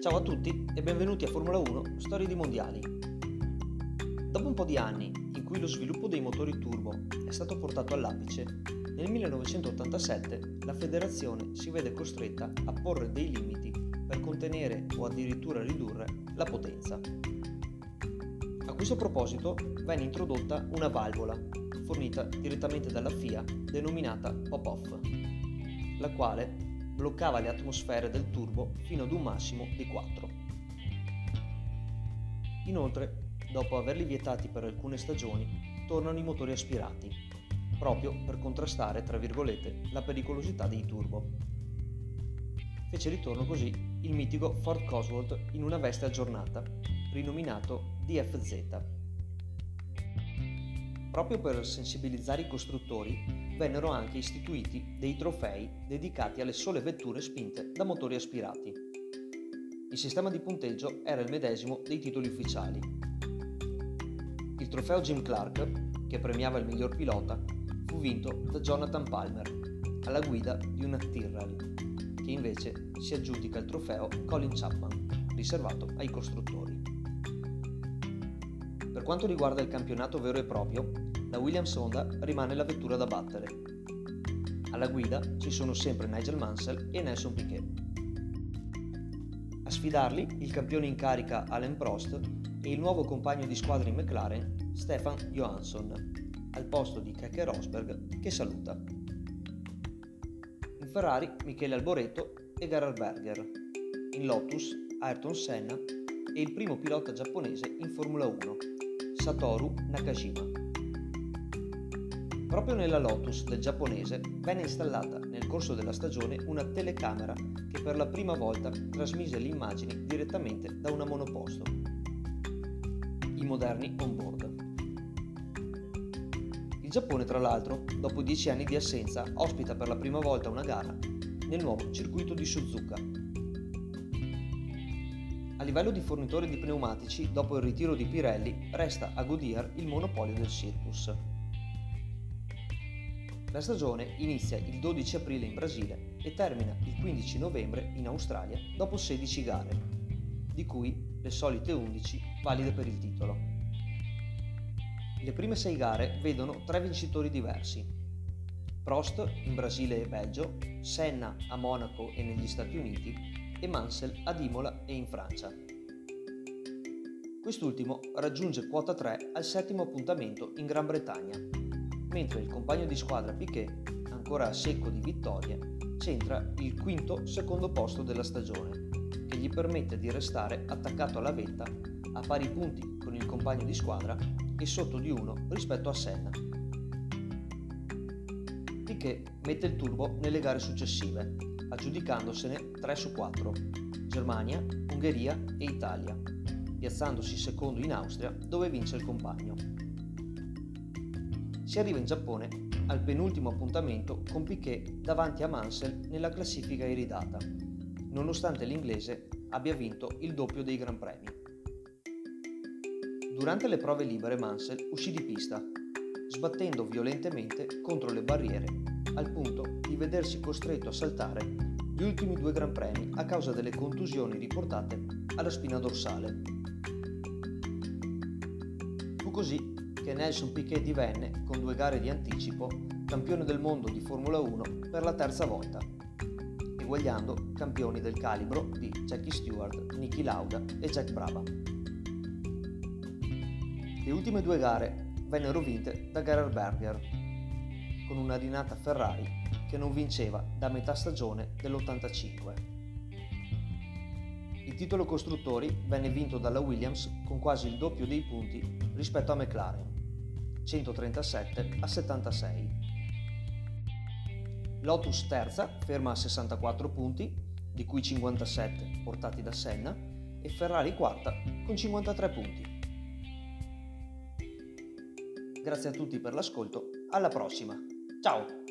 Ciao a tutti e benvenuti a Formula 1 Storie di Mondiali. Dopo un po' di anni in cui lo sviluppo dei motori turbo è stato portato all'apice, nel 1987 la federazione si vede costretta a porre dei limiti per contenere o addirittura ridurre la potenza. A questo proposito venne introdotta una valvola fornita direttamente dalla FIA denominata pop-off, la quale bloccava le atmosfere del turbo fino ad un massimo di 4. Inoltre, dopo averli vietati per alcune stagioni, tornano i motori aspirati, proprio per contrastare, tra virgolette, la pericolosità dei turbo. Fece ritorno così il mitico Ford Cosworth in una veste aggiornata, rinominato DFZ. Proprio per sensibilizzare i costruttori, vennero anche istituiti dei trofei dedicati alle sole vetture spinte da motori aspirati. Il sistema di punteggio era il medesimo dei titoli ufficiali. Il trofeo Jim Clark, che premiava il miglior pilota, fu vinto da Jonathan Palmer, alla guida di una Tyrrell, che invece si aggiudica il trofeo Colin Chapman, riservato ai costruttori. Per quanto riguarda il campionato vero e proprio, la Williams Honda rimane la vettura da battere. Alla guida ci sono sempre Nigel Mansell e Nelson Piquet. A sfidarli il campione in carica Alain Prost e il nuovo compagno di squadra in McLaren Stefan Johansson, al posto di Keke Rosberg che saluta. In Ferrari Michele Alboreto e Gerhard Berger. In Lotus Ayrton Senna e il primo pilota giapponese in Formula 1, Satoru Nakajima. Proprio nella Lotus del giapponese venne installata nel corso della stagione una telecamera che per la prima volta trasmise le immagini direttamente da una monoposto. I moderni on-board. Il Giappone, tra l'altro, dopo dieci anni di assenza, ospita per la prima volta una gara nel nuovo circuito di Suzuka. A livello di fornitore di pneumatici, dopo il ritiro di Pirelli, resta a Goodyear il monopolio del Circus. La stagione inizia il 12 aprile in Brasile e termina il 15 novembre in Australia dopo 16 gare, di cui le solite 11 valide per il titolo. Le prime 6 gare vedono tre vincitori diversi. Prost in Brasile e Belgio, Senna a Monaco e negli Stati Uniti e Mansell ad Imola e in Francia. Quest'ultimo raggiunge quota 3 al settimo appuntamento in Gran Bretagna mentre il compagno di squadra Piquet, ancora secco di vittorie, centra il quinto secondo posto della stagione, che gli permette di restare attaccato alla vetta a pari punti con il compagno di squadra e sotto di uno rispetto a Senna. Piquet mette il turbo nelle gare successive, aggiudicandosene 3 su 4, Germania, Ungheria e Italia, piazzandosi secondo in Austria dove vince il compagno si arriva in Giappone al penultimo appuntamento con Piquet davanti a Mansell nella classifica iridata, nonostante l'inglese abbia vinto il doppio dei Gran Premi. Durante le prove libere Mansell uscì di pista, sbattendo violentemente contro le barriere, al punto di vedersi costretto a saltare gli ultimi due Gran Premi a causa delle contusioni riportate alla spina dorsale. Fu così che Nelson Piquet divenne, con due gare di anticipo, campione del mondo di Formula 1 per la terza volta, eguagliando campioni del calibro di Jackie Stewart, Niki Lauda e Jack Brabham. Le ultime due gare vennero vinte da Gerhard Berger, con una rinata Ferrari che non vinceva da metà stagione dell'85. Il titolo costruttori venne vinto dalla Williams con quasi il doppio dei punti rispetto a McLaren. 137 a 76. Lotus terza, ferma a 64 punti, di cui 57 portati da Senna, e Ferrari quarta con 53 punti. Grazie a tutti per l'ascolto, alla prossima. Ciao!